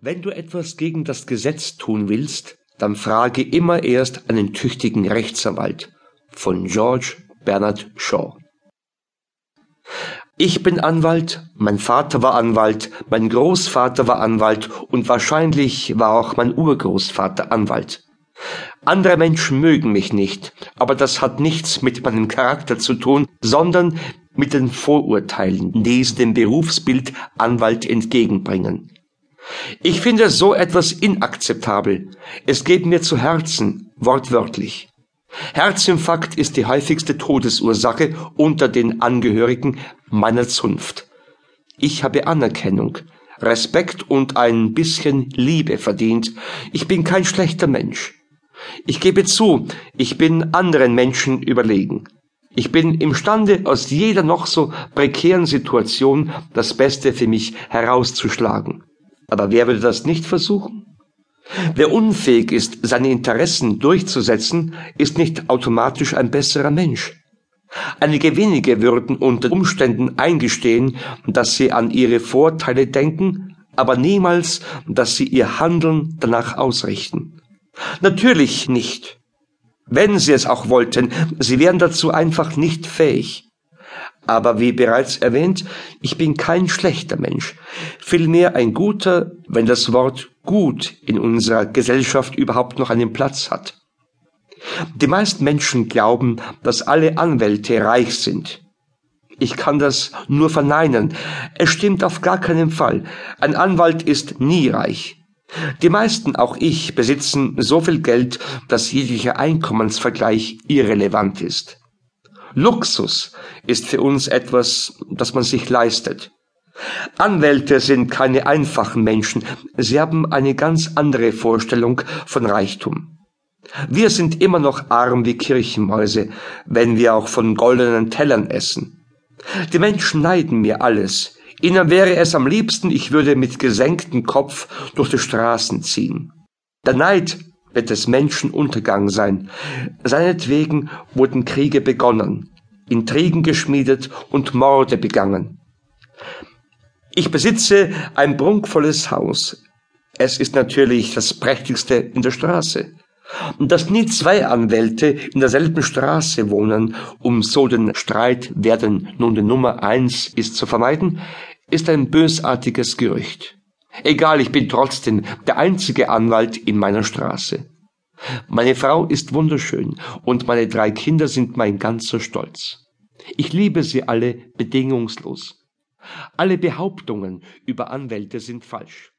Wenn du etwas gegen das Gesetz tun willst, dann frage immer erst einen tüchtigen Rechtsanwalt. Von George Bernard Shaw. Ich bin Anwalt, mein Vater war Anwalt, mein Großvater war Anwalt und wahrscheinlich war auch mein Urgroßvater Anwalt. Andere Menschen mögen mich nicht, aber das hat nichts mit meinem Charakter zu tun, sondern mit den Vorurteilen, die sie dem Berufsbild Anwalt entgegenbringen. Ich finde so etwas inakzeptabel. Es geht mir zu Herzen, wortwörtlich. Herzinfarkt ist die häufigste Todesursache unter den Angehörigen meiner Zunft. Ich habe Anerkennung, Respekt und ein bisschen Liebe verdient. Ich bin kein schlechter Mensch. Ich gebe zu, ich bin anderen Menschen überlegen. Ich bin imstande, aus jeder noch so prekären Situation das Beste für mich herauszuschlagen. Aber wer würde das nicht versuchen? Wer unfähig ist, seine Interessen durchzusetzen, ist nicht automatisch ein besserer Mensch. Einige wenige würden unter Umständen eingestehen, dass sie an ihre Vorteile denken, aber niemals, dass sie ihr Handeln danach ausrichten. Natürlich nicht. Wenn sie es auch wollten, sie wären dazu einfach nicht fähig. Aber wie bereits erwähnt, ich bin kein schlechter Mensch, vielmehr ein guter, wenn das Wort gut in unserer Gesellschaft überhaupt noch einen Platz hat. Die meisten Menschen glauben, dass alle Anwälte reich sind. Ich kann das nur verneinen. Es stimmt auf gar keinen Fall. Ein Anwalt ist nie reich. Die meisten, auch ich, besitzen so viel Geld, dass jeglicher Einkommensvergleich irrelevant ist. Luxus ist für uns etwas, das man sich leistet. Anwälte sind keine einfachen Menschen, sie haben eine ganz andere Vorstellung von Reichtum. Wir sind immer noch arm wie Kirchenmäuse, wenn wir auch von goldenen Tellern essen. Die Menschen neiden mir alles. Ihnen wäre es am liebsten, ich würde mit gesenktem Kopf durch die Straßen ziehen. Der Neid wird des Menschen Untergang sein. Seinetwegen wurden Kriege begonnen, Intrigen geschmiedet und Morde begangen. Ich besitze ein prunkvolles Haus. Es ist natürlich das prächtigste in der Straße. Und dass nie zwei Anwälte in derselben Straße wohnen, um so den Streit, wer denn nun die Nummer eins ist, zu vermeiden, ist ein bösartiges Gerücht. Egal, ich bin trotzdem der einzige Anwalt in meiner Straße. Meine Frau ist wunderschön und meine drei Kinder sind mein ganzer Stolz. Ich liebe sie alle bedingungslos. Alle Behauptungen über Anwälte sind falsch.